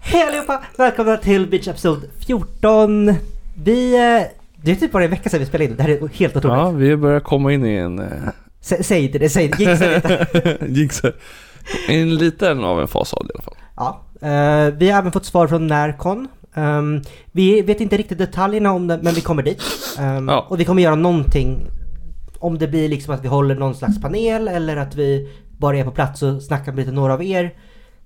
Hej allihopa! Välkomna till Beach Episode 14. Vi... eh, Det är typ bara en vecka sedan vi spelade in. Det här är helt otroligt. Ja, vi börjar komma in i en... Eh, Sä, säg inte det, säg inte Gissa lite. jinxa. En liten av en fas av det i alla fall. Ja, eh, vi har även fått svar från Närcon. Ehm, vi vet inte riktigt detaljerna om det, men vi kommer dit. Ehm, Ja. Och vi kommer göra någonting. Om det blir liksom att vi håller någon slags panel eller att vi bara är på plats och snackar med lite några av er.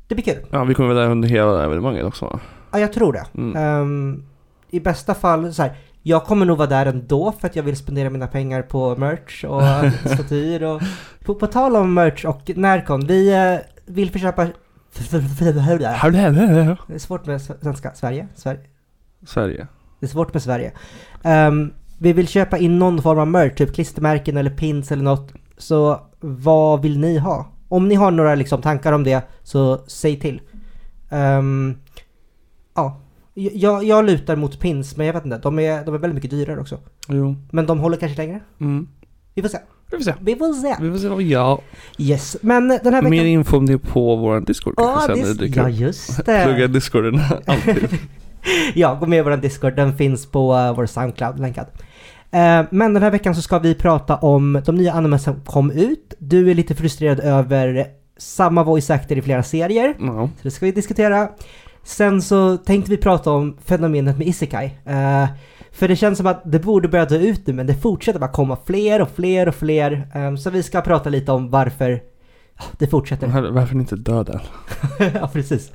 Det blir kul. Ja, vi kommer vara där under hela evenemanget också? Ja, jag tror det. Mm. Ehm, I bästa fall så här. Jag kommer nog vara där ändå för att jag vill spendera mina pengar på merch och statyer och... På, på tal om merch och Närcon, vi eh, vill försöka... Det är svårt med svenska. Sverige? Sverige? Sverige. Det är svårt med Sverige. Ehm, vi vill köpa in någon form av merch, typ klistermärken eller pins eller något. Så vad vill ni ha? Om ni har några liksom, tankar om det, så säg till. Ehm, ja, jag, jag lutar mot pins, men jag vet inte. De är, de är väldigt mycket dyrare också. Jo. Men de håller kanske längre. Mm. Vi får se. Vi får se. Vi får se. Vi får se vad vi gör. Yes, men den här veckan... Mer info om det på vår Discord kanske sen dis- ja just det. Plugga Discorden alltid. ja, gå med i vår Discord. Den finns på uh, vår Soundcloud länkad. Eh, men den här veckan så ska vi prata om de nya anime som kom ut. Du är lite frustrerad över samma voice actor i flera serier. Ja. Så det ska vi diskutera. Sen så tänkte vi prata om fenomenet med Isekai. Eh, för det känns som att det borde börja dö ut nu, men det fortsätter bara komma fler och fler och fler. Eh, så vi ska prata lite om varför det fortsätter. Var- Varför inte döda? ja, precis.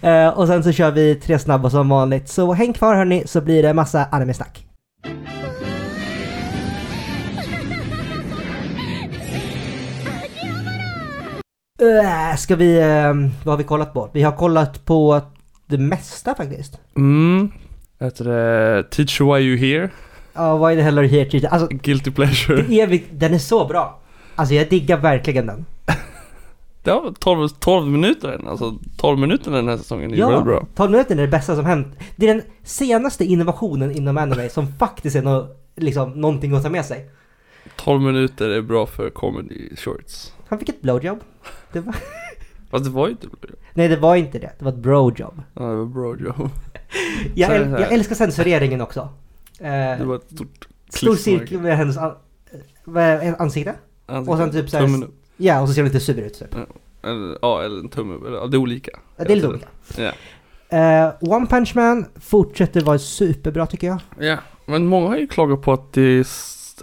Eh, och sen så kör vi tre snabba som vanligt. Så häng kvar hörni, så blir det massa anime-snack. Uh, ska vi, eh, vad har vi kollat på? Vi har kollat på det mesta faktiskt. Mm. Heter det Teach Why You Here? Ja, why the hell are you here? Tita? Alltså, Guilty Pleasure. det är, den är så bra. Alltså jag diggar verkligen den. Det var 12, 12 minuter än. Alltså 12 minuter den här säsongen är ju väldigt bra. 12 minuter är det bästa som hänt. Det är den senaste innovationen inom anime som faktiskt är no, liksom, någonting att ta med sig. 12 minuter är bra för comedy shorts. Han fick ett blowjob. Det var... Fast det var ju inte Nej, det var inte det. Det var ett brojob. Ja, det var bra jobb. Jag, Så här. jag älskar censureringen också. Eh, Det var ett stort stor cirkel med hennes an- det? ansikte. Och sen typ så här- Tummen upp. Ja, och så ser hon lite sur ut typ. Eller, ja, eller en tumme upp. Eller, det är olika. Ja, Det är lite olika. Ja. Eh, One Punch Man fortsätter vara superbra tycker jag. ja, men många har ju klagat på att det är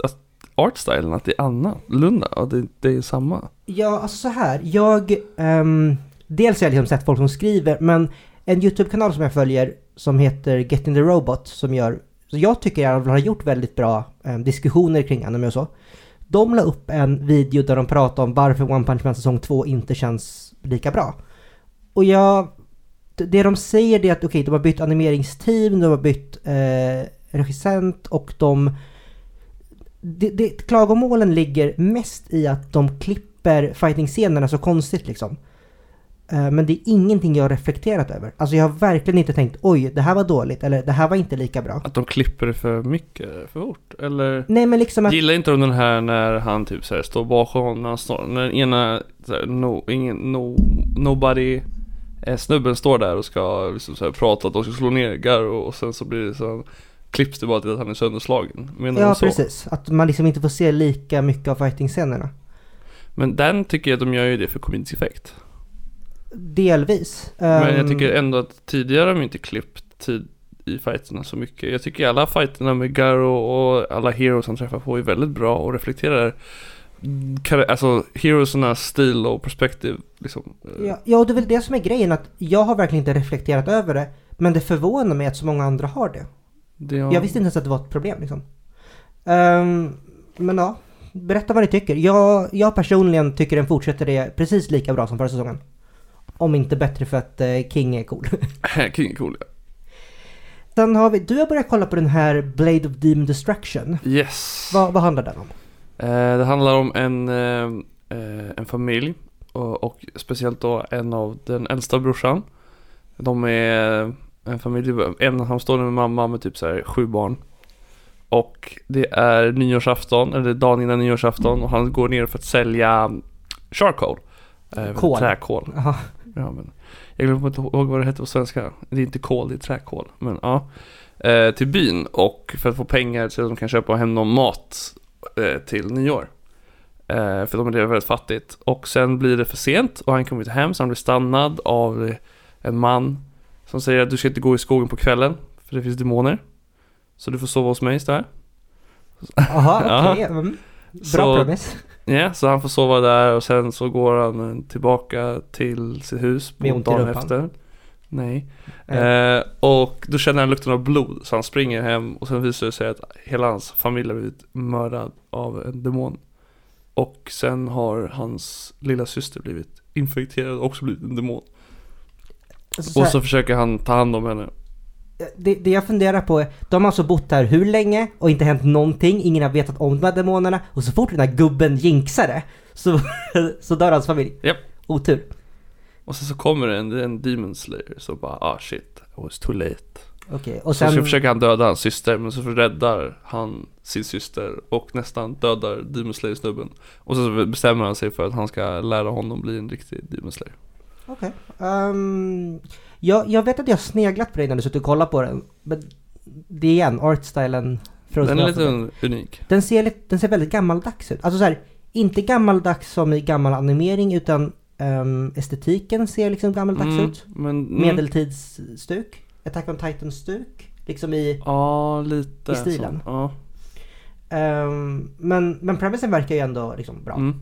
att artstylen, att det är annorlunda. Och det, det är samma. Ja, alltså så här. Jag... ehm, dels har jag liksom sett folk som skriver, men en YouTube-kanal som jag följer som heter Getting the Robot som gör... Så jag tycker jag har gjort väldigt bra eh, diskussioner kring anime och så. De la upp en video där de pratade om varför One Punch Man säsong 2 inte känns lika bra. Och jag... Det de säger det är att okej, de har bytt animeringsteam, de har bytt eh, regissent och de det, det, klagomålen ligger mest i att de klipper fighting-scenerna så konstigt liksom. Eh, Men det är ingenting jag har reflekterat över. Alltså jag har verkligen inte tänkt oj, det här var dåligt eller det här var inte lika bra. Att de klipper det för mycket, för fort. Eller Nej men liksom att... Gillar inte de den här när han typ så här står bakom honom när den ena, så här, no, ingen, no, nobody eh, Snubben står där och ska liksom så här, prata att de ska slå ner Garo och sen så blir det så Klipps det bara till att han är sönderslagen. Menar Ja så? precis. Att man liksom inte får se lika mycket av fighting-scenerna. Men den tycker jag att de gör ju det för community effect. Delvis. Men jag Ehm, tycker ändå att tidigare har de inte klippt tid i fighterna så mycket. Jag tycker alla fighterna med Garo och alla heroes han träffar på är väldigt bra och reflekterar kar- Alltså heroesarnas stil och perspektiv liksom. Ja, ja, och det är väl det som är grejen att jag har verkligen inte reflekterat över det. Men det förvånar mig att så många andra har det. Det har- Jag visste inte ens att det var ett problem liksom. Ehm, men ja, berätta vad ni tycker. Jag, jag personligen tycker den fortsätter det precis lika bra som förra säsongen. Om inte bättre för att eh, King är cool. King är cool ja. Sen har vi, du har börjat kolla på den här Blade of Demon Destruction. Yes. Vad, vad handlar den om? Eh, det handlar om en, eh, eh, en familj och, och speciellt då en av den äldsta brorsan. De är en familj, en ensamstående mamma med typ så här sju barn. Och det är nyårsafton, eller dagen innan nyårsafton och han går ner för att sälja charcoal. Eh, Kol. Träkol. Jaha. Ja, men jag glömmer inte ihåg vad det heter på svenska. Det är inte kol, det är träkol. Men ja. Eh, till byn och för att få pengar så att de kan köpa hem någon mat eh, till nyår. Eh, för de är väldigt fattigt. Och sen blir det för sent och han kommer inte hem så han blir stannad av en man som säger att du ska inte gå i skogen på kvällen för det finns demoner. Så du får sova hos mig istället. Jaha, Ja. okej. Mm. Bra Så- promise. Ja, så han får sova där och sen så går han tillbaka till sitt hus Med på i dagen efter. Nej. Eh, Eh, och då känner han lukten av blod så han springer hem och sen visar det sig att hela hans familj har blivit mördad av en demon. Och sen har hans lilla syster blivit infekterad och också blivit en demon. så så Och så försöker han ta hand om henne. Det, det jag funderar på är, de har alltså bott här hur länge och inte hänt någonting, ingen har vetat om de här demonerna och så fort den här gubben jinxar det så, så dör hans familj. Japp. Otur. Och sen så kommer det en, en demon slayer så bara ah shit, I was too late. Okej, och Så, så sen... försöker han döda hans syster men så räddar han sin syster och nästan dödar Demon Slayer snubben. Och så bestämmer han sig för att han ska lära honom bli en riktig Demon Slayer. Okej. Ehm, jag, jag vet att jag har sneglat på dig när du suttit och kollat på den. Men det är igen, artstylen. Den är lite un- unik. Den ser, lite, den ser väldigt gammaldags ut. Alltså så här, inte gammaldags som i gammal animering utan ehm, estetiken ser liksom gammaldags Mm, ut. men, mm, Medeltidsstuk. Attack on Titan-stuk. Liksom i... Ja, lite i stilen. Så. Ja. ehm, men, men premisen verkar ju ändå liksom bra. Mm,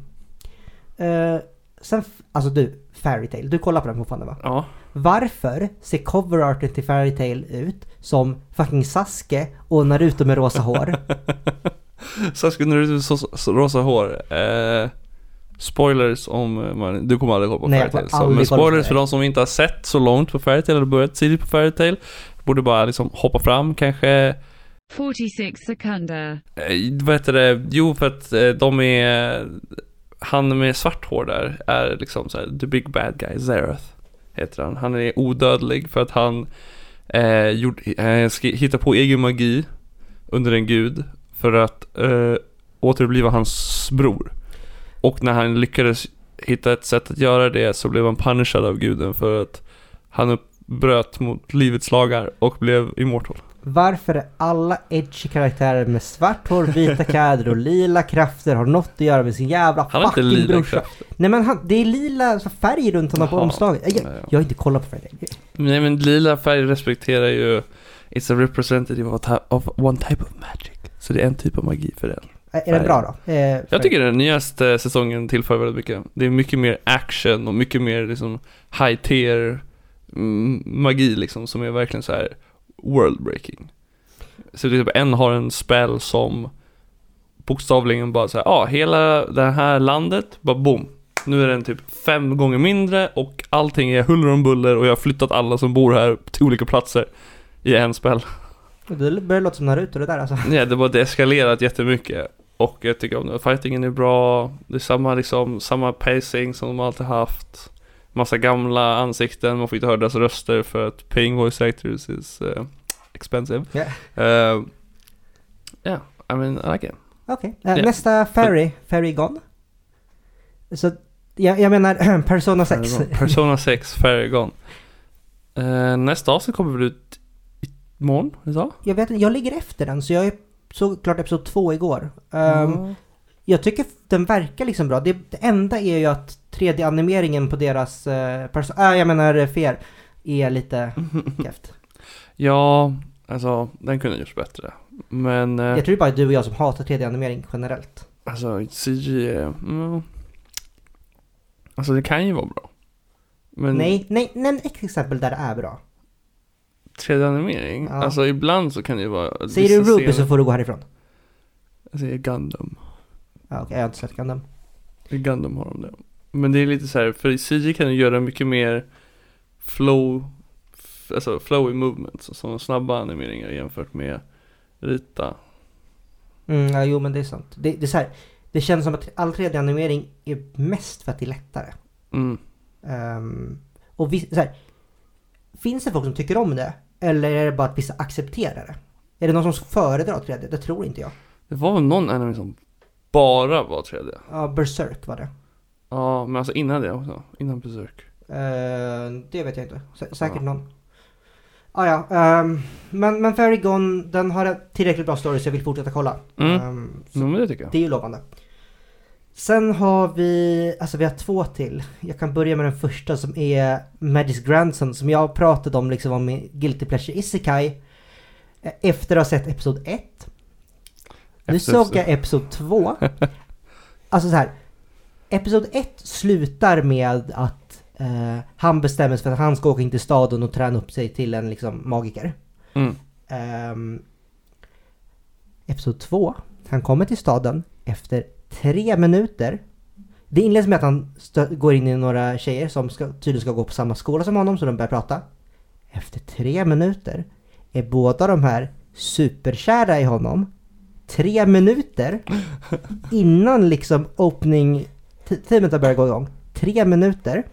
Eh, sen, alltså du, Fairytale, du kollar på den fortfarande va? ja. Varför ser coverarten till Fairytale ut som fucking Sasuke och Naruto med rosa hår? Sasuke när du så, så rosa hår. Eh, spoilers om eh, man, du kommer aldrig kolla på Nej, Fairytale. Så, men spoilers för de som inte har sett så långt på Fairytale eller börjat tidigt på Fairytale. Borde bara liksom hoppa fram kanske 46 sekunder. Eh, vad heter det? Jo, för att eh, de är... Han med svart hår där är liksom så här, the big bad guy, Zareth heter han. Han är odödlig för att han eh, gjort, eh, ska på egen magi under en gud för att eh, återuppliva hans bror. Och när han lyckades hitta ett sätt att göra det så blev han punishad av guden för att han bröt mot livets lagar och blev immortal. Varför är alla edgy karaktärer med svart hår, vita kläder och lila krafter har något att göra med sin jävla Han har inte fucking lila brorsa? krafter. Nej men han, det är lila färg runt honom på Jaha. omslaget. Jag, Ja, ja. jag har inte kollat på Fairytale. Nej men lila färg respekterar ju It's a representative of, of one type of magic Så det är en typ av magi för den Är den bra då? Eh, Jag tycker den nyaste säsongen tillför väldigt mycket Det är mycket mer action och mycket mer liksom high tier mm, magi liksom som är verkligen så här world breaking Så till exempel en har en spell som bokstavligen bara här, ja ah, hela det här landet, bara boom nu är den typ fem gånger mindre och allting är huller om buller och jag har flyttat alla som bor här till olika platser i en spel. Det börjar låta som Naruto det där alltså. Nej, det var deeskalerat jättemycket. Och jag tycker om det. Fightingen är bra. Det är samma liksom, samma pacing som de alltid haft. Massa gamla ansikten, man får inte höra deras röster för att paying voice actors is uh, expensive. Yeah. Uh, yeah, I mean, I like it. Okej. Eh, Ja. Nästa Fairy, Fairy Gone. Så jag, jag menar Persona 6. Persona 6, Fairygon. Uh, nästa avsnitt kommer väl ut imorgon, idag? Jag vet inte, jag ligger efter den så jag är såg klart episod 2 igår. Um, Ja. Jag tycker den verkar liksom bra. Det, det enda är ju att 3D-animeringen på deras, uh, perso- äh, jag menar eh, FR, är lite keft. Ja, alltså den kunde gjorts bättre. Men, eh, Jag tror det bara är du och jag som hatar 3D-animering generellt. alltså CG är, mm, Alltså det kan ju vara bra. Men Nej, nej, nämn ett exempel där det är bra. 3D-animering, Ja. alltså ibland så kan det ju vara Säger du Ruby så får du gå härifrån. Jag säger Gundam. Ja, okej, jag har inte sett Gundam. I Gundam har de det. Men det är lite så här, för i CG kan du göra mycket mer flow, alltså flowy movements, som snabba animeringar jämfört med rita. Mm, ja, jo men det är sant. Det, det är så här, det känns som att all 3D-animering är mest för att det är lättare. Mm. Ehm, och vi, så här, finns det folk som tycker om det? Eller är det bara att vissa accepterar det? Är det någon som föredrar 3D? Det tror inte jag. Det var väl någon anime som bara var 3D? Ja, Berserk var det. Ja, men alltså innan det också. Innan Berserk. Eh, det vet jag inte. Sä- säkert Ja. någon. Ah, ja, ehm, men, men Fairy Gone, den har tillräckligt bra story så jag vill fortsätta kolla. Mm. Ehm, så Ja, men det tycker jag. det är ju lovande. Sen har vi, alltså vi har två till. Jag kan börja med den första som är Magic's Grandson som jag pratade om liksom om Guilty Pleasure Isekai. eh, Efter att ha sett Episod 1. Nu såg jag Episod 2. Alltså så här. Episod 1 slutar med att eh, han bestämmer sig för att han ska åka in till staden och träna upp sig till en liksom magiker. Mm. Ehm, episod 2. Han kommer till staden efter tre minuter. Det inleds med att han går in i några tjejer som ska, tydligen ska gå på samma skola som honom så de börjar prata. Efter tre minuter är båda de här superkära i honom. Tre minuter innan liksom opening teamet har börjat gå igång. Tre minuter.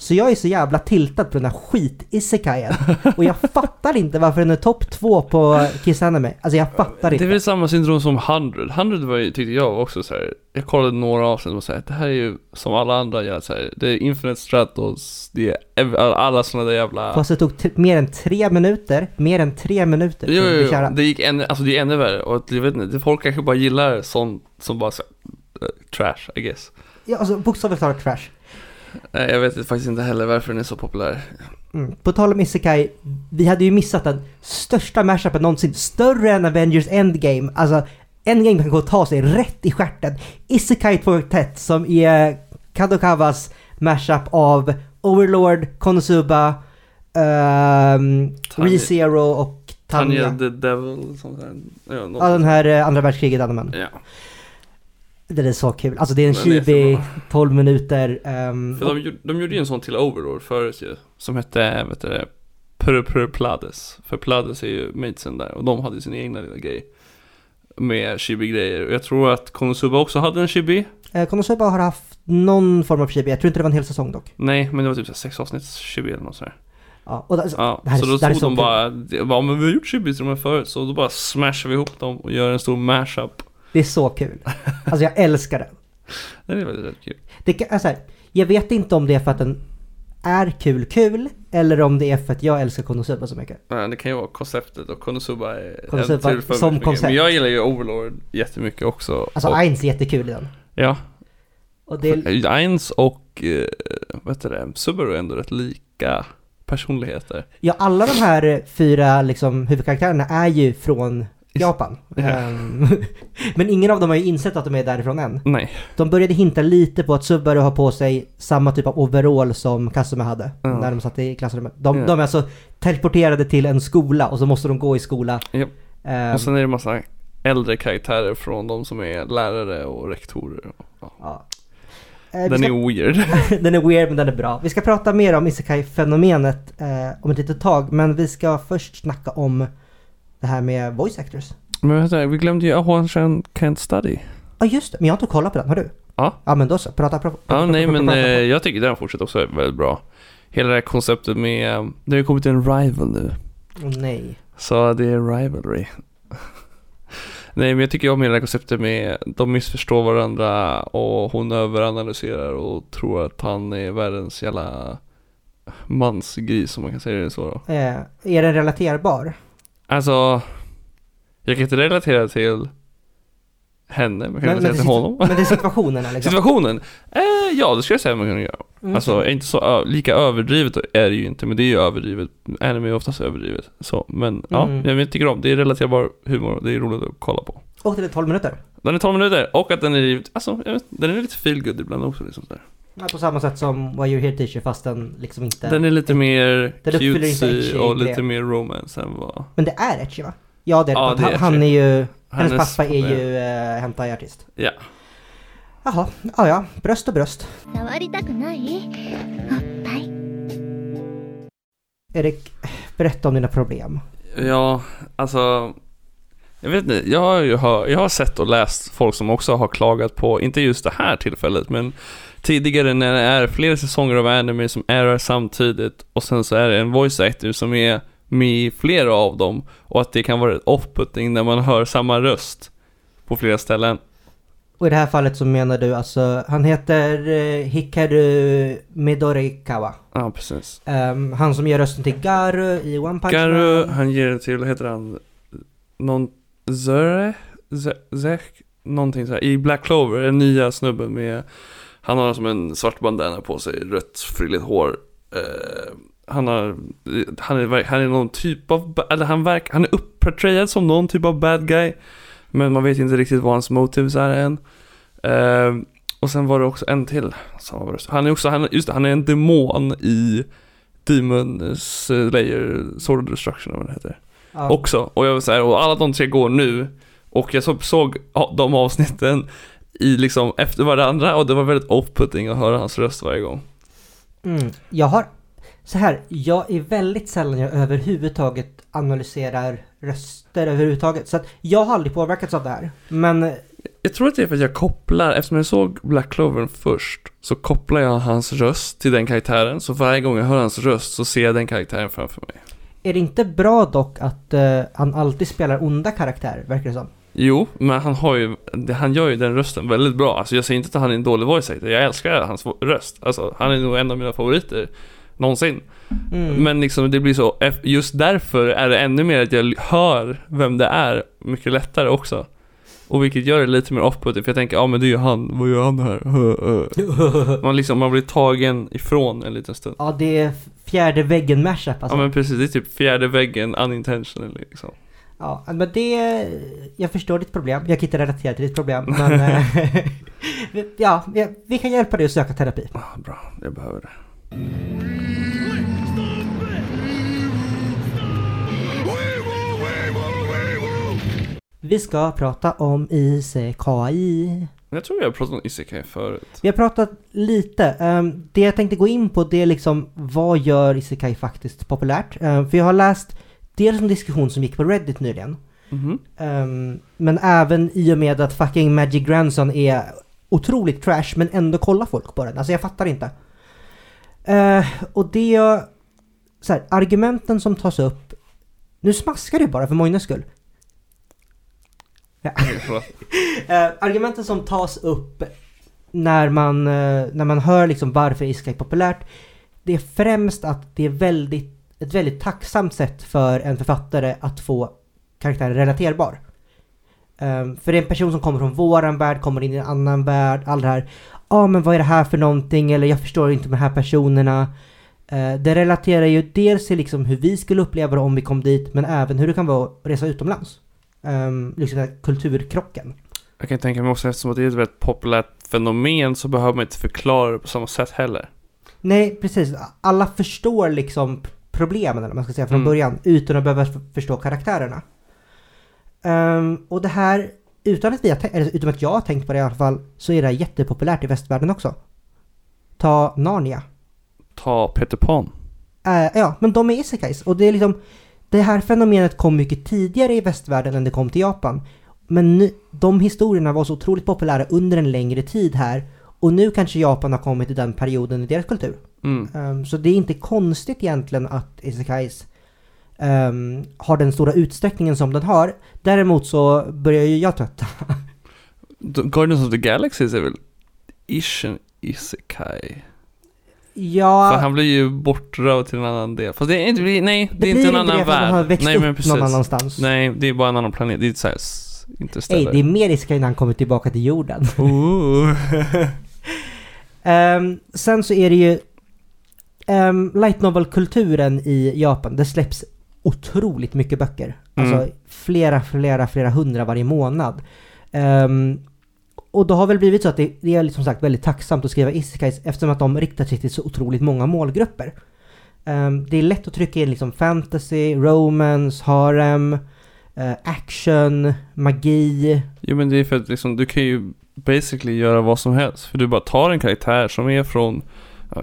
Så jag är så jävla tiltad på den här skit isekaien Och jag fattar inte varför den är topp två på Kiss Anime. Alltså jag fattar Det är inte. väl samma syndrom som 100. 100 var ju, tyckte jag också så här. Jag kollade några avsnitt och här, det här är ju som alla andra gör så här. Det är Infinite Stratos, det är alla sådana där jävla... Fast det tog mer än tre minuter, mer än tre minuter Jo, jo, jo. det gick ännu, alltså det är ännu värre och jag vet inte, folk kanske bara gillar sånt som bara så här, eh, trash, I guess. Ja, alltså bokstavligt talat trash. Nej, jag vet faktiskt inte heller varför den är så populär. Mm. På tal om Isekai, vi hade ju missat den största mashupen någonsin, större än Avengers Endgame. Alltså, Endgame kan gå och ta sig rätt i stjärten. Isekai 2.1 som är Kadokawas mashup av Overlord, Konosuba, um, ReZero och Tanya. Tanya the Devil, sånt där. Ja, något. Ja, den här eh, andra världskriget animen. Ja. Den är så kul. Alltså det är en så chibi, bra. 12 minuter. ehm, För de, gjorde- de gjorde ju en sån till Overlord förut ju. Som hette, vet du det, Pur Pur Plades. För Plades är ju matesen där och de hade sin egna lilla grej. Med chibi-grejer. Och jag tror att Konosuba också hade en chibi. eh, Konosuba har haft någon form av chibi. Jag tror inte det var en hel säsong dock. Nej, men det var typ så sex avsnitts chibi eller något sådär. Ja, och det, Ja, det här är- så då det så de bara, det bara, men vi har gjort chibis till de här förut. Så då bara smashar vi ihop dem och gör en stor mashup. Det är så kul. Alltså jag älskar den. Det är väldigt, kul. Det kan, alltså, här, jag vet inte om det är för att den är kul kul eller om det är för att jag älskar Konosuba så mycket. Ja, Det kan ju vara konceptet och Konosuba är Konosuba en till för som mycket. koncept. Men jag gillar ju Overlord jättemycket också. Alltså och, Ainz är jättekul i den. ja, Och det är, Eins och, eh, vad heter det, Subaru är ändå rätt lika personligheter. ja, alla de här eh, fyra liksom, huvudkaraktärerna är ju från Japan. Ja. Ehm, Men ingen av dem har ju insett att de är därifrån än. Nej. De började hinta lite på att Subaru har på sig samma typ av overall som Kasume hade Ja. när de satt i klassrummet. De, Ja. de är alltså teleporterade till en skola och så måste de gå i skola. Japp. Ehm, Och sen är det massa äldre karaktärer från de som är lärare och rektorer. Ja. ja. Eh, Den ska, är weird. den är weird men den är bra. Vi ska prata mer om Isekai-fenomenet eh, om ett litet tag men vi ska först snacka om det här med voice actors. Men vänta, vi glömde ju Ahuanshan Can't Study. Ja just det, men jag har inte kollat på den, har du? Ja. Ja men då så, prata, prata, Ja, nej men prata. eh, jag tycker den fortsätter också väldigt bra. Hela det här konceptet med, eh, det har ju kommit en rival nu. Åh nej. Så det är rivalry. Nej men jag tycker om hela det här konceptet med, de missförstår varandra och hon överanalyserar och tror att han är världens jävla mansgris om man kan säga det så då. Eh, är den relaterbar? Alltså, jag kan inte relatera till henne, men kan relatera till honom. Men det är situationerna liksom. Situationen? Eh, ja, det skulle jag säga man kan göra. Mm. Alltså, inte så lika överdrivet är det ju inte, men det är ju överdrivet. Anime är oftast överdrivet. Så, men ja, Mm. jag tycker om. Det är relaterbar humor, det är roligt att kolla på. Och det är 12 minuter. Den är 12 minuter, och att den är, alltså, vet, den är lite feel good ibland också liksom sådär. På samma sätt som Why You Here Teacher fast den liksom inte... Den är lite mer cutesy och lite mer romance än vad... Men det är etchy va? Ja det är, ja, det är han, är ju... Hennes, hennes pappa är ju eh, hentai-artist. Ja. Jaha, ja ja. Bröst och bröst. Erik, berätta om dina problem. Ja, alltså... Jag vet inte, jag har, jag har sett och läst folk som också har klagat på, inte just det här tillfället, men tidigare när det är flera säsonger av anime som är samtidigt och sen så är det en voice actor som är med i flera av dem och att det kan vara ett off-putting när man hör samma röst på flera ställen. Och i det här fallet så menar du alltså, han heter eh, Hikaru Midorikawa. Ja, precis. Ehm, han som gör rösten till Garu i One Punch Garu, Man. han ger det till, heter han? Någon, Zöre? Ze- Zek? Någonting så här. I Black Clover, den nya snubben med, han har som en svart bandana på sig, rött frilligt hår. Eh, han har, han är, han är någon typ av, eller han verkar, han är upportrayad som någon typ av bad guy. Men man vet inte riktigt vad hans motives är än. Eh, och sen var det också en till. Han är också, han, just det, han är en demon i Demon Slayer Sword of Destruction eller vad det heter. Ja. Också. Och jag vill säga, och alla de tre går nu. Och jag så, såg ja, de avsnitten i liksom efter varandra och det var väldigt off-putting att höra hans röst varje gång. Mm. Jag har, så här, jag är väldigt sällan jag överhuvudtaget analyserar röster överhuvudtaget. Så att jag har aldrig påverkats av det här. Men Jag tror att det är för att jag kopplar, eftersom jag såg Black Clover först, så kopplar jag hans röst till den karaktären. Så varje gång jag hör hans röst så ser jag den karaktären framför mig. är det inte bra dock att eh, han alltid spelar onda karaktärer, verkar det som? Jo, men han har ju, han gör ju den rösten väldigt bra. Alltså jag säger inte att han är en dålig voice actor, jag älskar hans röst. Alltså han är nog en av mina favoriter någonsin. Mm. Men liksom det blir så, just därför är det ännu mer att jag hör vem det är mycket lättare också. Och vilket gör det lite mer off-putting, för jag tänker, ja men det är ju han, vad gör han här? Man liksom, man blir tagen ifrån en liten stund. ja, det är fjärde väggen mashup alltså. Ja men precis, det är typ fjärde väggen unintentionally liksom. Ja, men det... Jag förstår ditt problem. Jag kan inte relatera till ditt problem. Men... eh, ja, vi- vi kan hjälpa dig att söka terapi. Bra, jag behöver det. Vi ska prata om ICKI. Jag tror jag har pratat om Isekai förut. Vi har pratat lite. Ehm, det jag tänkte gå in på det är liksom vad gör Isekai faktiskt populärt? Ehm, för jag har läst dels en diskussion som gick på Reddit nyligen. Mhm. Ehm, men även i och med att fucking Magic Grandson är otroligt trash men ändå kollar folk på den. Alltså jag fattar inte. Eh, och det här, argumenten som tas upp... Nu smaskar du bara för Moines skull. Ja. Eh, argumenten som tas upp när man, eh, när man hör liksom varför Isekai är populärt, det är främst att det är väldigt, ett väldigt tacksamt sätt för en författare att få karaktären relaterbar. Um, för det är en person som kommer från våran värld, kommer in i en annan värld, all det här. Ja ah, men vad är det här för någonting? Eller jag förstår inte de här personerna. Eh, det relaterar ju dels till liksom hur vi skulle uppleva det om vi kom dit, men även hur det kan vara att resa utomlands. Um, liksom den här kulturkrocken. Jag kan tänka mig också eftersom att det är ett väldigt populärt fenomen så behöver man inte förklara det på samma sätt heller. Nej, precis. Alla förstår liksom problemen, eller man ska säga, från Mm. början, utan att behöva förstå karaktärerna. Ehm, och det här, utan att, vi har eller utan att jag har tänkt på det i alla fall, så är det här jättepopulärt i västvärlden också. Ta Narnia. Ta Peter Pan. Eh, ja, men de är isekais. Och det är liksom, det här fenomenet kom mycket tidigare i västvärlden än det kom till Japan. Men nu, de historierna var så otroligt populära under en längre tid här. Och nu kanske Japan har kommit till den perioden i deras kultur. Mm. Ehm, så det är inte konstigt egentligen att isekais ehm, har den stora utsträckningen som den har. Däremot så börjar ju jag trötta. Guardians of the Galaxies är väl ish en isekai? Ja, För han blir ju bortrövad till en annan del. Fast det är inte, nej, det, det är inte en annan det man har värld. växt Nej men upp precis. någon annanstans. Nej, det är bara en annan planet. Det är inte såhär, inte Nej, ställe. det är mer isekai när han kommer tillbaka till jorden. Ooh. Ehm, sen så är det ju um, light novel-kulturen i Japan. Det släpps otroligt mycket böcker. Alltså Mm. flera, flera, flera hundra varje månad. Ehm, och det har väl blivit så att det, det är liksom sagt väldigt tacksamt att skriva isekais eftersom att de riktar sig till så otroligt många målgrupper. Ehm, det är lätt att trycka in liksom fantasy, romance, harem, eh, action, magi. Jo men det är för att liksom, du kan ju basically göra vad som helst. För du bara tar en karaktär som är från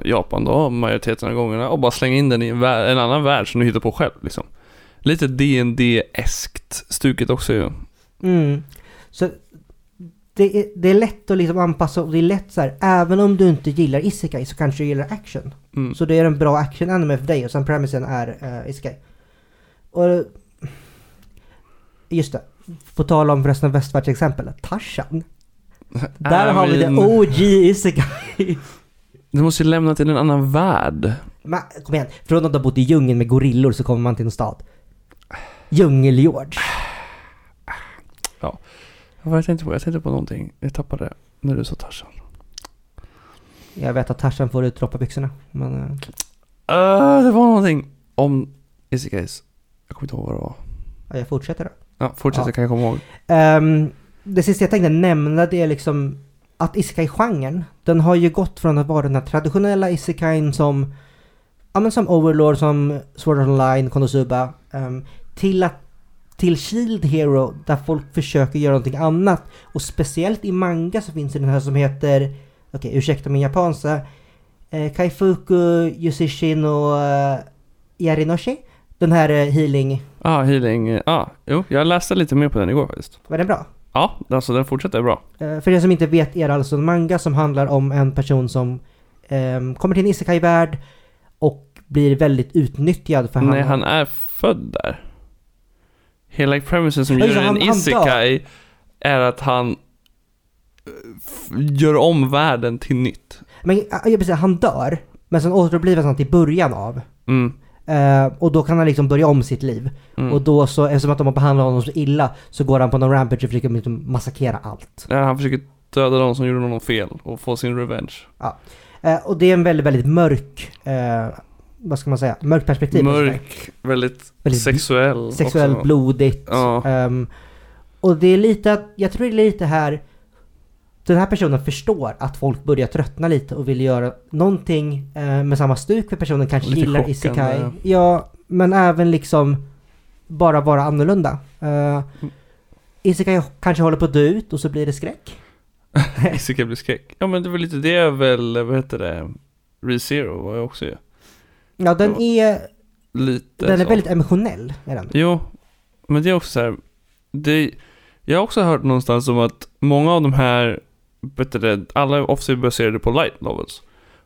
Japan då, majoriteten av gångerna, och bara slänger in den i en, värld, en annan värld som du hittar på själv liksom. Lite dd eskt stuket också ju. Mm. Så det är, det är lätt att liksom anpassa och det är lätt så här, även om du inte gillar isekai så kanske du gillar action. Mm. Så det är en bra action anime för dig och sen premisen är uh, isekai. Och... Just det. På tal om förresten västvärldsexempel. Tarzan. Där har vi det OG Isekai. Du måste ju lämna till en annan värld. Men kom igen. Från att ha bott i djungeln med gorillor så kommer man till en stad. Djungel-George. Vad var det jag tänkte på? Jag tänkte på någonting. Jag tappade när du sa Tarzan. Jag vet att Tarzan får ut byxorna. Men... Uh, det var någonting om Isekais. Jag kommer inte ihåg vad det var. Ja, jag fortsätter då. Ja, fortsätt Ja. kan jag komma ihåg. Ehm, det sista jag tänkte nämna det är liksom att isekai-genren, den har ju gått från att vara den här traditionella isekain som, ja men som Overlord, som Sword Art Online, Konosuba, ehm, till att till Shield Hero där folk försöker göra någonting annat. Och speciellt i manga så finns det den här som heter, okej ursäkta min japanska, eh, Kaifuku Yusishin och eh, Yarinoshi. Den här eh, healing, Ja, ah, healing. Ja, ah, jo, jag läste lite mer på den igår faktiskt. var den bra? Ja, alltså den fortsätter bra. Eh, För er som inte vet är det alltså en manga som handlar om en person som ehm, kommer till en isekai-värld och blir väldigt utnyttjad för Nej, han... han är född där. Hela premisen som Ja, gör en han- han isekai är att han eh, gör om världen till nytt. Men ja, precis, han dör, men sen återupplivas han till början av. Mm. Eh, och då kan han liksom börja om sitt liv. Mm. Och då så, eftersom att de har behandlat honom så illa, så går han på någon rampage och försöker liksom massakrera allt. Ja, han försöker döda de som gjorde honom fel och få sin revenge. Eh, och det är en väldigt, väldigt mörk, eh, vad ska man säga, mörkt perspektiv. Mörk, väldigt, Väldigt sexuell. Sexuellt, också. blodigt. Ja. Ehm, och det är lite jag tror det är lite här, den här personen förstår att folk börjar tröttna lite och vill göra någonting eh, med samma stuk för personen kanske Lite gillar chockande. isekai. Ja, men även liksom bara vara annorlunda. Uh, isekai kanske håller på att dö ut och så blir det skräck. Isekai blir skräck. Ja men det var lite det väl, vad heter det? ReZero var jag också ju. Ja, den är, Lite den är så. väldigt emotionell. Är den. Jo, men det är också så här. Det, jag har också hört någonstans om att många av de här, det, alla är ofta baserade på light novels.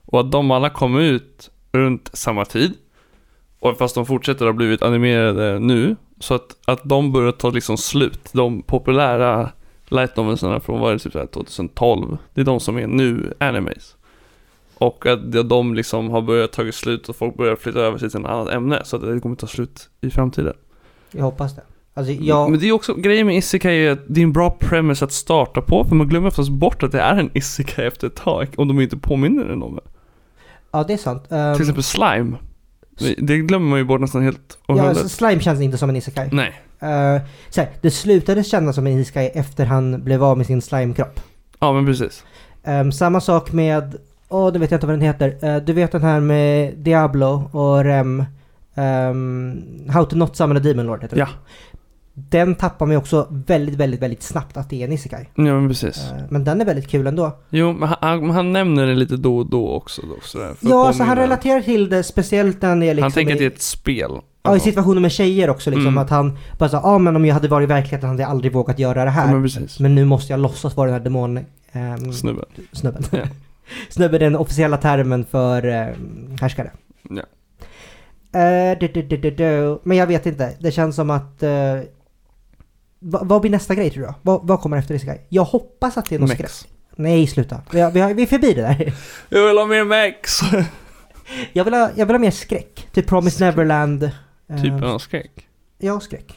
Och att de alla kom ut runt samma tid. Och fast de fortsätter ha blivit animerade nu. Så att, att de börjar ta liksom slut. De populära light novelsarna från vad är det, typ 2012. Det är de som är nu animes. Och att de liksom har börjat tagit slut och folk börjar flytta över sig till ett annat ämne. Så att det kommer ta slut i framtiden. Jag hoppas det. Alltså, jag, Men det är också, grejen med Isekai är att det är en bra premise att starta på. För man glömmer oftast bort att det är en Isekai efter ett tag. Om de inte påminner en om det. ja, det är sant. Ehm, Till exempel Slime. Det- Det glömmer man ju bort nästan helt och ja, hållet. alltså, slime känns inte som en isekai. Nej. Uh, så här, det slutade kännas som en isekai efter han blev av med sin slime-kropp. Ja men precis. Ehm, samma sak med, åh det vet jag inte vad den heter. Eh, du vet den här med Diablo och Rem. ehm, How to not summon a demon lord heter den. Ja. Den tappar man ju också väldigt, väldigt, väldigt snabbt att det är en isekai. Ja men precis. Eh, men den är väldigt kul ändå. Jo men han, han, nämner det lite då och då också. Då, sådär, Ja, alltså han relaterar till det, speciellt när han är liksom Han tänker att det är ett spel. ja, i situationer med tjejer också liksom. Mm. Att han bara så, ja ah, men om jag hade varit i verkligheten hade jag aldrig vågat göra det Ja, här. men precis. Men nu måste jag låtsas vara den här demon... ehm, Snubben. snubben. Ja. Snubben är den officiella termen för eh, härskare. Ja. Eh, du, du, du. Men jag vet inte. Det känns som att... eh, vad, vad blir nästa grej tror du? Vad, vad kommer efter Isekai? Jag hoppas att det är något skräck. Nej, sluta. Vi, har, vi, har, vi är förbi det där. Jag vill ha mer Mex! Jag vill ha, jag vill ha mer skräck. Typ Promise Neverland. eh, Typen av skräck. Ja, skräck.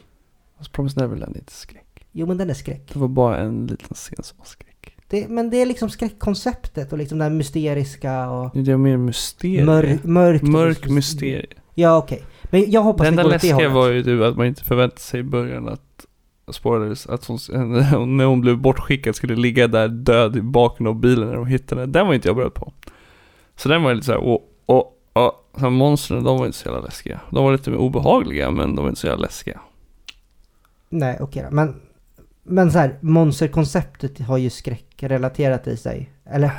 Fast Promise Neverland är inte skräck. Jo, men den är skräck. Det var bara en liten scen som var skräck. Det, men det är liksom skräckkonceptet och liksom det här mysteriska och... Det är mer mysterium. Mörk, mörkt. Mörk mysterie. Ja, okej. Men jag hoppas Det enda går åt det läskiga hållet. var ju typ att man inte förväntade sig i början att Spoilers, att hon, när hon blev bortskickad skulle ligga där död i baken av bilen när de hittade henne. Den var inte jag beredd på. Så den var lite såhär, och, och, och, så monstren de var inte så jävla läskiga. De var lite mer obehagliga men de var inte så jävla läskiga. Nej, okej då. Men, men så här, monsterkonceptet har ju skräck relaterat i sig. Eller?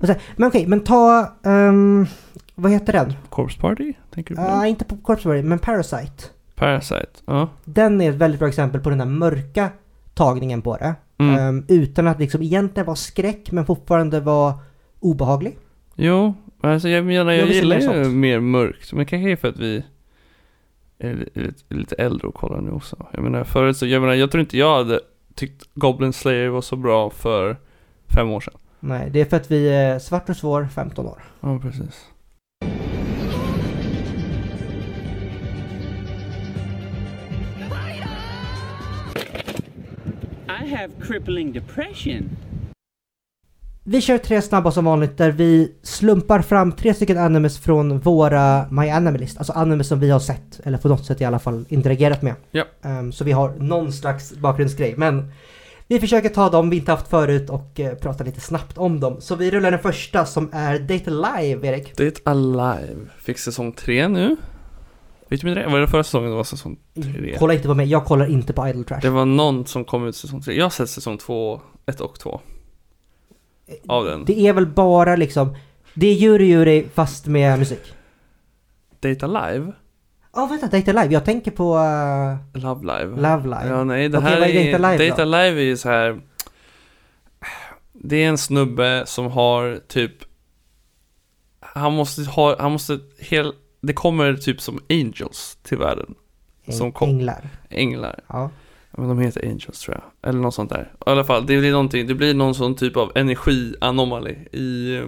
Här, men okej, men ta... ehm, vad heter den? Corpse Party? Tänker du på? Ja, den? inte på Corpse Party, men Parasite. Parasite? Ja. Den är ett väldigt bra exempel på den här mörka tagningen på det. Mm. Ehm, utan att liksom egentligen vara skräck, men fortfarande vara obehaglig. Jo, alltså jag menar Jag jag gillar mer ju sånt. mer mörkt. Men kanske är för att vi är, li- är, lite- lite äldre och kollar nu också. Jag menar förut så, jag menar jag tror inte jag hade tyckt Goblin Slayer var så bra för fem år sedan. Nej, det är för att vi är svart och svår 15 år. Ja, precis. Have crippling depression. Vi kör tre snabba som vanligt där vi slumpar fram tre stycken animes från våra My Anime List. Alltså animes som vi har sett, eller på något sätt i alla fall interagerat med. Ja. Ehm, så vi har någon slags bakgrundsgrej. Men vi försöker ta dem vi inte haft förut och eh, prata lite snabbt om dem. Så vi rullar den första som är Date Live, Erik. Date Alive fick säsong tre nu. Vet du det? Var det förra säsongen det var säsong tre? Kolla inte på mig, jag kollar inte på Idle Trash. Det var någon som kom ut säsong tre. Jag har sett säsong två, ett och två. Av den. Det är väl bara liksom, det är Yuri Yuri fast med musik. Date Alive? Ja vänta, Date Live, jag tänker på eh, Love Live. Love Live. Ja, nej, det Okej, här är. Date Alive Date då? Alive är ju så här. Det är en snubbe som har typ... Han måste ha, han måste hel... Det kommer typ som angels till världen. som Äng- kom- Änglar. Änglar. Ja. Men de heter angels tror jag. Eller något sånt där. I alla fall, det blir någonting. Det blir någon sån typ av energianomali i...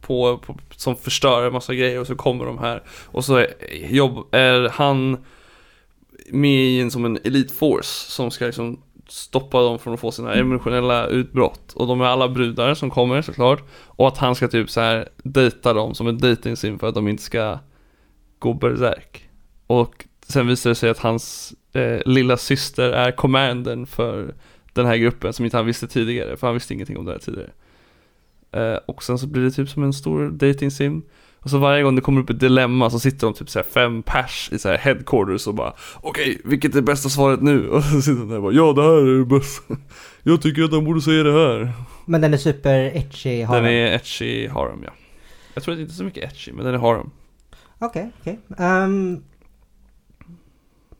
På, på, som förstör en massa grejer och så kommer de här. Och så är, jobb, är han med i en som en elite force som ska liksom stoppa dem från att få sina emotionella utbrott. Och de är alla brudar som kommer såklart. Och att han ska typ så här dejta dem som en dating sim för att de inte ska gå berserk. Och sen visar det sig att hans eh, lilla syster är commandern för den här gruppen som inte han visste tidigare. För han visste ingenting om det här tidigare. Eh, och sen så blir det typ som en stor dating sim. Och så varje gång det kommer upp ett dilemma så sitter de typ så här fem pers i så här headquarters och bara Okej, vilket är bästa svaret nu? Och så sitter de där och bara Ja, det här är det bästa. Jag tycker att han borde säga det här. Men den är super etchy har Den är etchy harem, ja. Jag tror att det inte är så mycket etchy, men den är harem. Okej, okej. Um,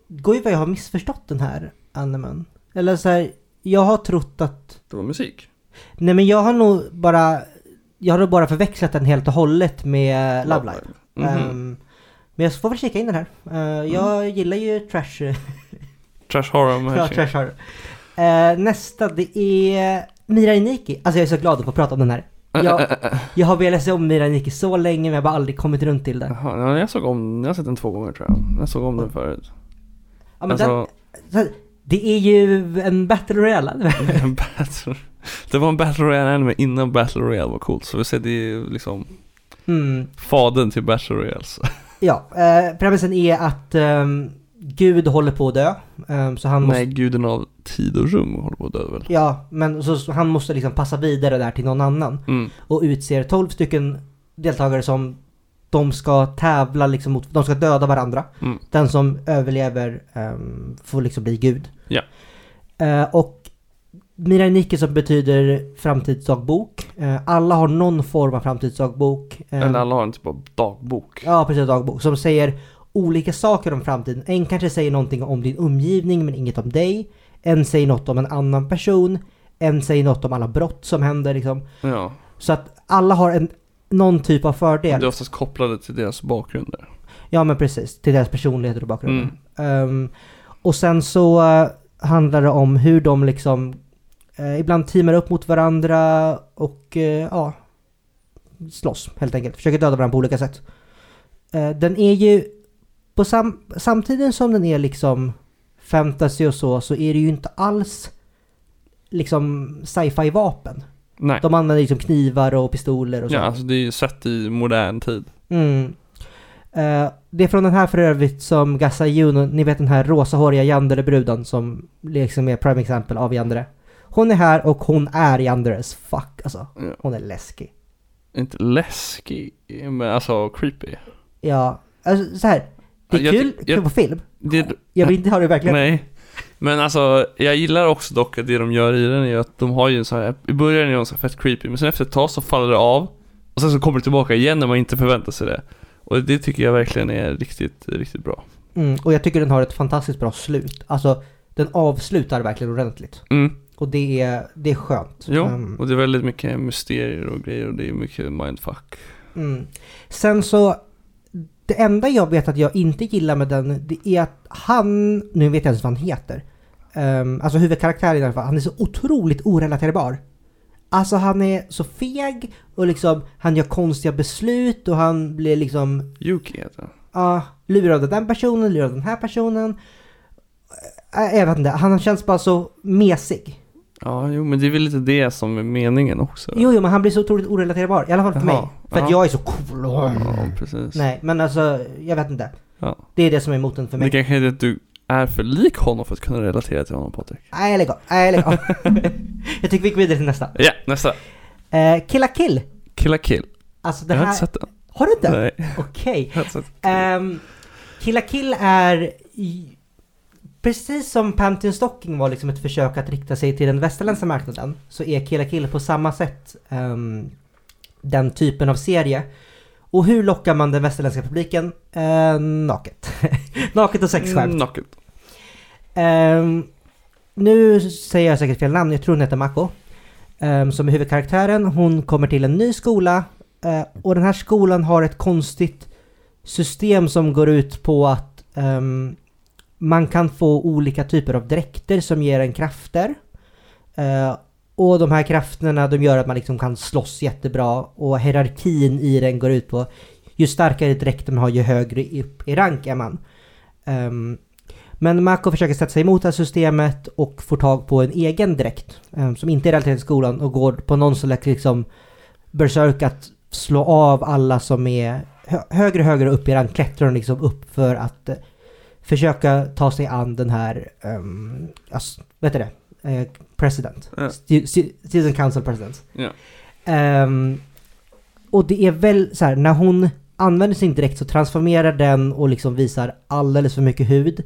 Goj vad jag har missförstått den här animen. Eller så här, jag har trott att... Det var musik. Nej men jag har nog bara... Jag har nog bara förväxlat den helt och hållet med Love Live. Mhm. Ehm, men jag får väl kika in den här. Eh, jag gillar ju trash... Trash harem, ja, trash horror. Eh, nästa det är Mirai Nikki. Alltså jag är så glad att få prata om den här. Jag, jag har velat se om Mirai Nikki så länge men jag har bara aldrig kommit runt till det. Jaha, ja, jag såg om, jag har sett den två gånger tror jag. Jag såg om den förut. Ja, men alltså, den, det är ju en Battle Royale. en battle, det var en Battle Royale anime innan Battle Royale var coolt. Så vi ser det är ju liksom Mm. fadern till Battle Royales. Ja, eh, premissen är att ehm, Gud håller på att dö. Ehm, så han måste, Nej, guden av tid och rum håller på att dö väl? ja, men så, han måste liksom passa vidare där till någon annan. Mm. Och utser 12 stycken deltagare som de ska tävla liksom mot, de ska döda varandra. Mm. Den som överlever ehm, får liksom bli Gud. Ja. Eh, och Mirai Nikki som betyder framtidsdagbok. Eh, alla har någon form av framtidsdagbok. Ehm, Eller alla har en typ av dagbok. Ja, precis. Dagbok. Som säger olika saker om framtiden. En kanske säger någonting om din omgivning men inget om dig. En säger något om en annan person. En säger något om alla brott som händer liksom. Ja, Så att alla har en, någon typ av det fördel. är oftast kopplade till deras bakgrunder. Ja men precis. Till deras personligheter och bakgrunder. Mm. Ehm, och sen så eh, handlar det om hur de liksom eh, ibland teamar upp mot varandra och eh, ja slåss helt enkelt. Försöker döda varandra på olika sätt. Den är ju på sam samtidigt som den är liksom fantasy och så så är det ju inte alls liksom sci-fi vapen. Nej. De använder liksom knivar och pistoler och så. Ja, alltså det är ju sett i modern tid. Mm. Eh, det är från den här för övrigt som Gassa Juno, ni vet den här rosahåriga Yandere-bruden som liksom är prime exempel av Yandere. Hon är här och hon är Yandere as fuck alltså. Ja. Hon är läskig. Inte läskig, men alltså creepy. Ja, alltså så här. Det är Jag kul, jag- kul på film. Det, Jag vill inte ha det verkligen. Nej. Men alltså, jag gillar också dock att det de gör i den är att de har ju en sån här, i början är de så fett creepy, men sen efter ett tag så faller det av. Och sen så kommer det tillbaka igen när man inte förväntar sig det. Och det tycker jag verkligen är riktigt, riktigt bra. Mm, och jag tycker den har ett fantastiskt bra slut. Alltså, den avslutar verkligen ordentligt. Mm, Och det är, det är skönt. jo. Mm. Och det är väldigt mycket mysterier och grejer och det är mycket mindfuck. Mm. Sen så, det enda jag vet att jag inte gillar med den, det är att han, nu vet jag inte vad han heter. Um, alltså huvudkaraktären i alla fall, han är så otroligt orelaterbar. Alltså han är så feg och liksom, han gör konstiga beslut och han blir liksom, Yuki heter ja, lurad av den personen, lurad av den här personen. Äh, jag vet inte, han känns bara så mesig. Ja, jo men det är väl lite det som är meningen också. Jo, jo, men han blir så otroligt orelaterbar. I alla fall för Jaha, mig. För att ja. jag är så cool. och- Ja, precis. Nej, men alltså, jag vet inte. Ja. Det är det som är motorn för Det mig. kanske är det att du är för lik honom för att kunna relatera till honom Patrik. Nej, lägg av. Nej, lägg av. jag tycker vi går vidare till nästa. Ja, nästa. Eh, Killa Kill. Killa Kill. Alltså det Jag har här... inte sett den. Har du inte? Nej, Okej. den. Um, Killa Kill är... i- Precis som Pantheon Stocking var liksom ett försök att rikta sig till den västerländska marknaden så är Killa Kill på samma sätt ehm, den typen av serie. Och hur lockar man den västerländska publiken? Eh, naket. naket och sexskämt. Naket. Ehm, nu säger jag säkert fel namn, jag tror hon heter Mako. ehm, som är huvudkaraktären. Hon kommer till en ny skola. eh, och den här skolan har ett konstigt system som går ut på att ehm, man kan få olika typer av dräkter som ger en krafter. Eh, och de här krafterna de gör att man liksom kan slåss jättebra och hierarkin i den går ut på ju starkare dräkt man har ju högre upp i rank är man. Um, men Mako försöker sätta sig emot det här systemet och får tag på en egen dräkt um, som inte är relaterad till skolan och går på någon slags liksom berserk att slå av alla som är hö- högre och högre upp i rank klättrar de liksom upp för att eh, försöka ta sig an den här, um, alltså, vet du det, eh, president, Ja. Student council president. Ja. Ehm, och det är väl så här, när hon använder sin dräkt så transformerar den och liksom visar alldeles för mycket hud.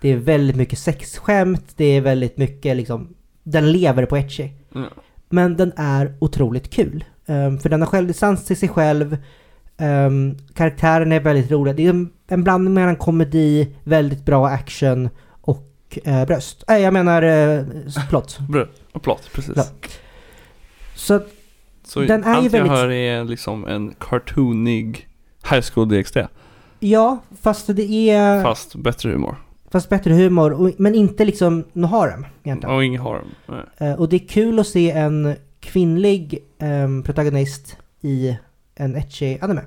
Det är väldigt mycket sexskämt, det är väldigt mycket liksom, den lever på etchy. Ja. Men den är otroligt kul. Ehm, för den har självdistans till sig själv. Um, karaktären är väldigt rolig. Det är en, en blandning mellan komedi, väldigt bra action och eh, bröst. Nej, jag menar uh, plott. Och plott, precis. Ja. Så att Så Den är ju allt väldigt- jag hör är liksom en cartoonig High School DxD. Ja, fast det är... Fast, Fast bättre humor. bättre humor, och, men inte liksom Noharem egentligen. Och ingen harm. Nej. Eh, och det är kul att se en kvinnlig ehm, protagonist i en etchy anime.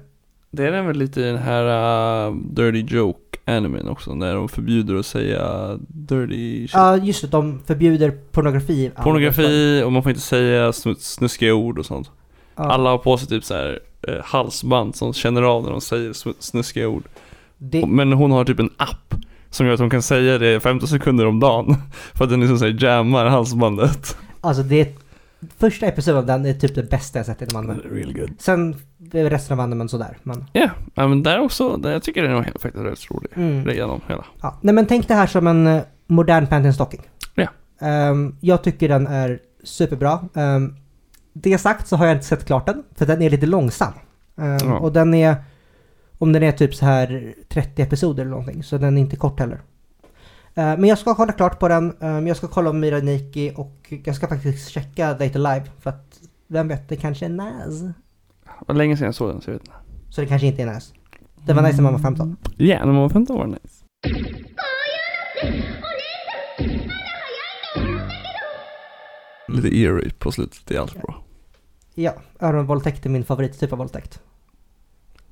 Det är väl lite i den här uh, Dirty Joke animen också, när de förbjuder att säga dirty shit. Ja, just det, de förbjuder pornografi. Pornografi och man får inte säga snu- snuskiga ord och sånt. Ja, Alla har på sig typ så här eh, halsband som känner av när de säger snu- snuskiga ord. det, Men hon har typ en app som gör att hon kan säga det 15 sekunder om dagen. För att den liksom säger jammar halsbandet. alltså det... Första episoden av den är typ det bästa jag sett inom anime. Really good. Sen är resten av animen sådär. Men, Ja, ja, men där också, där jag tycker den är faktiskt rätt rolig. mm. Igenom hela. Ja, nej men tänk det här som en eh, modern Pantheon Stocking. Ja. Ehm, jag tycker den är superbra. Um, det sagt så har jag inte sett klart den, för den är lite långsam. Ehm, Ja. Och den är, om den är typ så här 30 episoder eller någonting, så den är inte kort heller. Ehm, men jag ska kolla klart på den, Ehm, jag ska kolla om Miraniki och jag ska faktiskt checka Data Live för att vem vet, det kanske är NAS. Det var länge sedan jag såg den så jag vet inte. Så det kanske inte är NAS. Det var nice när man var 15. Ja, när man var 15 var det nice. Lite ear på slutet, det är allt bra. Ja, öronvåldtäkt är min favorittyp av våldtäkt.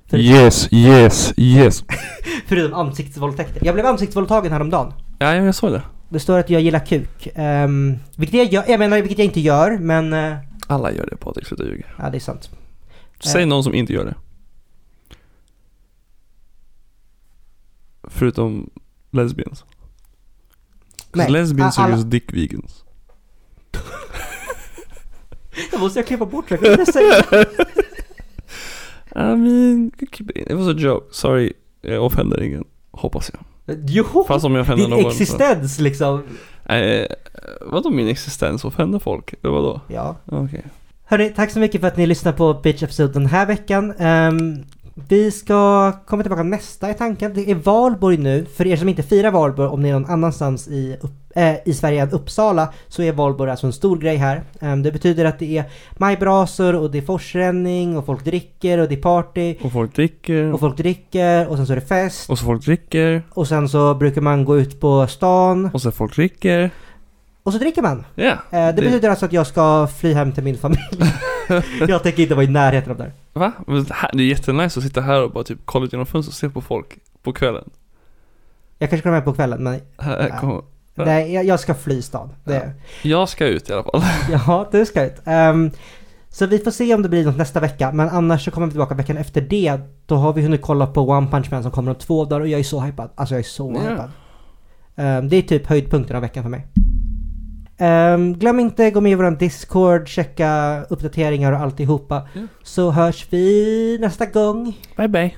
För- Yes, yes, yes. Förutom ansiktsvåldtäkter. Jag blev ansiktsvåldtagen häromdagen. Ja, jag såg det. Det står att jag gillar kuk. Um, vilket jag gör, jag menar vilket jag inte gör, men... eh, Alla gör det Patrik, sluta ljuga. ja, det är sant. Säg Eh. någon som inte gör det. Förutom lesbians. Nej, lesbians alla- just dick vegans. Jag måste jag klippa bort det, vill jag säga? I mean, it was a joke. Sorry, jag offender ingen. Hoppas jag. Jo! Fast om jag offender Din någon. så- existens liksom. Eh, vadå min existens? Offender folk? Eller vadå? Ja. Okej. Hörni, tack så mycket för att ni lyssnade på Bitch Episode den här veckan. Um, Vi ska komma tillbaka nästa i tanken. Det är valborg nu. För er som inte firar valborg, om ni är någon annanstans i, upp, eh, i Sverige än Uppsala, så är valborg alltså en stor grej här. Ehm, det betyder att det är majbrasor och det är forsränning och folk dricker och det är party. Och folk dricker. Och folk dricker och sen så är det fest. Och så folk dricker. Och sen så brukar man gå ut på stan. Och så folk dricker. Och så dricker man. Ja. Eh, det, betyder alltså att jag ska fly hem till min familj. jag tänker inte vara i närheten av där. Va? Men det här- Det är jättenice att sitta här och bara typ kolla ut genom fönstret och se på folk på kvällen. Jag kanske kommer hem på kvällen men Här Ja. Ja. nej, jag, jag ska fly stan. Det, Jag ska ut i alla fall. Ja, du ska ut. Ehm, så vi får se om det blir något nästa vecka, men annars så kommer vi tillbaka veckan efter det. Då har vi hunnit kolla på One Punch Man som kommer om två dagar och jag är så hypad. Alltså jag är så Ja. hypad. Ehm, det är typ höjdpunkten av veckan för mig. Ehm, glöm inte gå med i vår Discord, checka uppdateringar och alltihopa. Ja. Så hörs vi nästa gång. Bye bye.